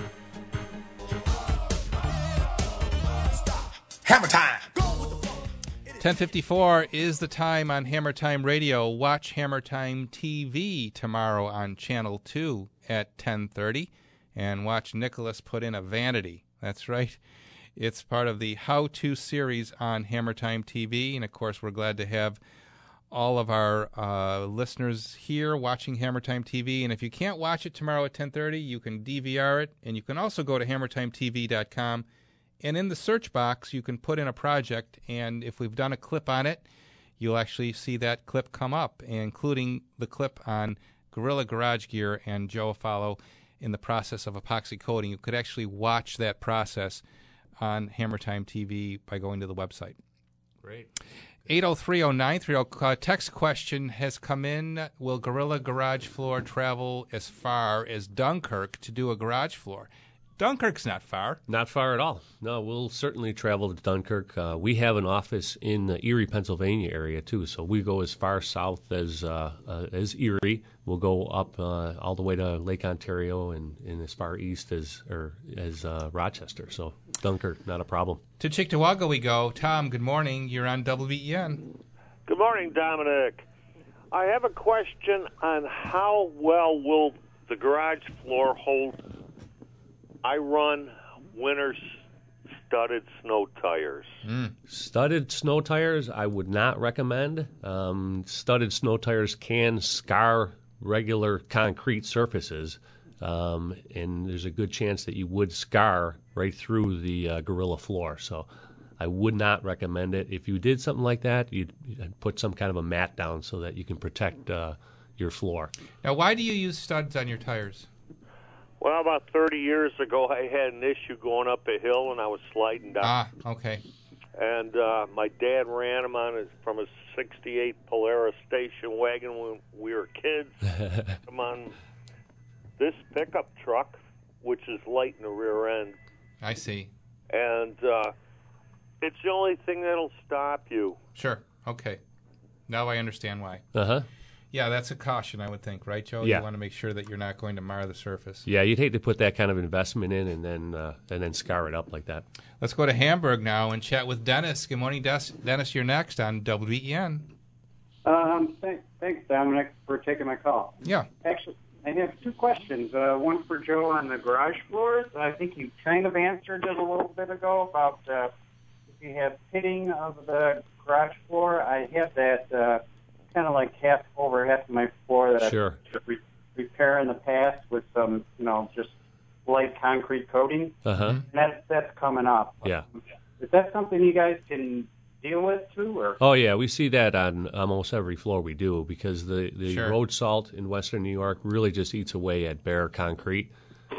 Hammer time. 1054 is the time on Hammer Time Radio. Watch Hammer Time TV tomorrow on Channel 2 at 1030 and watch Nicholas put in a vanity. That's right. It's part of the How To series on Hammer Time TV. And of course, we're glad to have all of our uh, listeners here watching Hammer Time TV. And if you can't watch it tomorrow at 1030, you can DVR it. And you can also go to hammertimetv.com and in the search box, you can put in a project, and if we've done a clip on it, you'll actually see that clip come up, including the clip on Gorilla Garage Gear and Joe Afalo in the process of epoxy coating. You could actually watch that process on Hammer Time TV by going to the website. Great. 8030930 uh, text question has come in. Will Gorilla Garage Floor travel as far as Dunkirk to do a garage floor? Dunkirk's not far. Not far at all. No, we'll certainly travel to Dunkirk. Uh, we have an office in the Erie, Pennsylvania area too, so we go as far south as uh, uh, as Erie. We'll go up uh, all the way to Lake Ontario and, and as far east as or as uh, Rochester. So Dunkirk, not a problem. To Cheektowaga we go. Tom, good morning. You're on WBEN. Good morning, Dominic. I have a question on how well will the garage floor hold. I run winter studded snow tires. Studded snow tires, I would not recommend. Um, studded snow tires can scar regular concrete surfaces, um, and there's a good chance that you would scar right through the uh, Gorilla floor. So I would not recommend it. If you did something like that, you'd, you'd put some kind of a mat down so that you can protect uh, your floor. Now, why do you use studs on your tires? Well, about 30 years ago, I had an issue going up a hill and I was sliding down. Ah, okay. And uh, my dad ran him on his, from a 68 Polara station wagon when we were kids. Come on this pickup truck, which is light in the rear end. I see. And uh, it's the only thing that'll stop you. Sure. Okay. Now I understand why. Uh huh. Yeah, that's a caution, I would think, right, Joe? Yeah. You want to make sure that you're not going to mar the surface. Yeah, you'd hate to put that kind of investment in and then uh, and then scar it up like that. Let's go to Hamburg now and chat with Dennis. Good morning, Des- Dennis. You're next on WBEN. Um, thanks, thanks, Dominic, for taking my call. Yeah. Actually, I have two questions. Uh, one for Joe on the garage floors. I think you kind of answered it a little bit ago about uh, if you have pitting of the garage floor. I have that uh, kind of like half over half of my floor that Sure. I re- repair in the past with some, you know, just light concrete coating. Uh huh. And that's that's coming up. Yeah. Is that something you guys can deal with too, or? Oh yeah, we see that on almost every floor we do because the the Sure. road salt in Western New York really just eats away at bare concrete,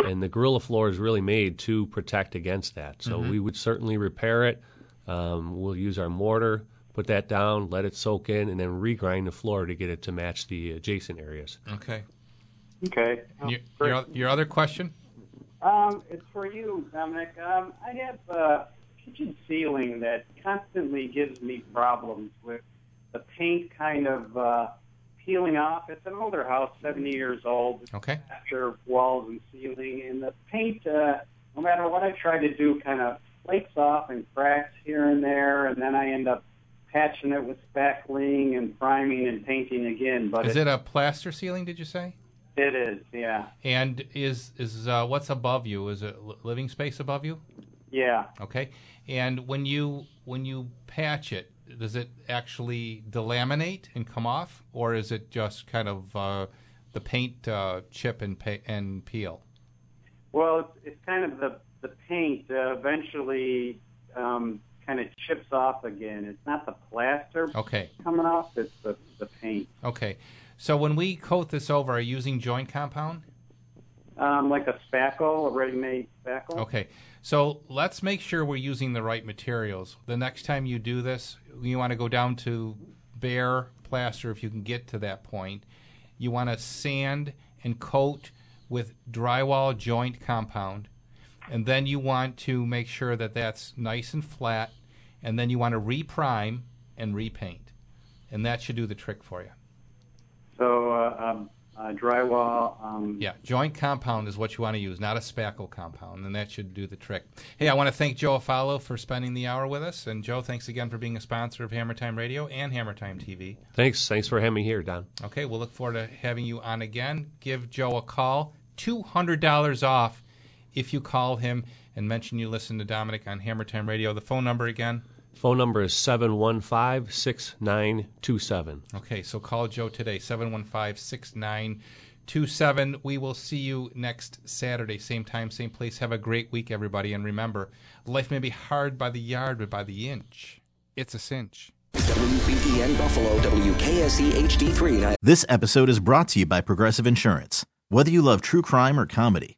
and the Gorilla floor is really made to protect against that. So Mhm. we would certainly repair it. Um, we'll use our mortar, put that down, let it soak in, and then regrind the floor to get it to match the adjacent areas. Okay. Okay. And your, your, your other question? Um, it's for you, Dominic. Um, I have a kitchen ceiling that constantly gives me problems with the paint kind of uh, peeling off. It's an older house, 70 years old. Okay. After walls and ceiling, and the paint, uh, no matter what I try to do, kind of flakes off and cracks here and there, and then I end up patching it with spackling and priming and painting again. But Is it a plaster ceiling? Did you say? It is, yeah, And is is uh, what's above you? Is it li- living space above you? yeah. Okay. And when you when you patch it, does it actually delaminate and come off, or is it just kind of uh, the paint uh, chip and pa- and peel? Well, it's, it's kind of the the paint uh, eventually um, kind of chips off again. It's not the plaster Okay. coming off; it's the the paint, Okay. So when we coat this over, are you using joint compound? um, like a spackle, a ready-made spackle. Okay. So let's make sure we're using the right materials. The next time you do this, you want to go down to bare plaster if you can get to that point. You want to sand and coat with drywall joint compound. And then you want to make sure that that's nice and flat. And then you want to reprime and repaint. And that should do the trick for you. So uh, um, uh, drywall. Um, Yeah, joint compound is what you want to use, not a spackle compound, and that should do the trick. Hey, I want to thank Joe Afalo for spending the hour with us, and Joe, thanks again for being a sponsor of Hammer Time Radio and Hammer Time TV. Thanks, thanks for having me here, Don. Okay, we'll look forward to having you on again. Give Joe a call, two hundred dollars off if you call him and mention you listen to Dominic on Hammer Time Radio. The phone number again. Phone number is 715 6927. Okay, so call Joe today, 715 6927. We will see you next Saturday, same time, same place. Have a great week, everybody. And remember, life may be hard by the yard, but by the inch, it's a cinch. WBEN Buffalo, WKSE HD3. This episode is brought to you by Progressive Insurance. Whether you love true crime or comedy,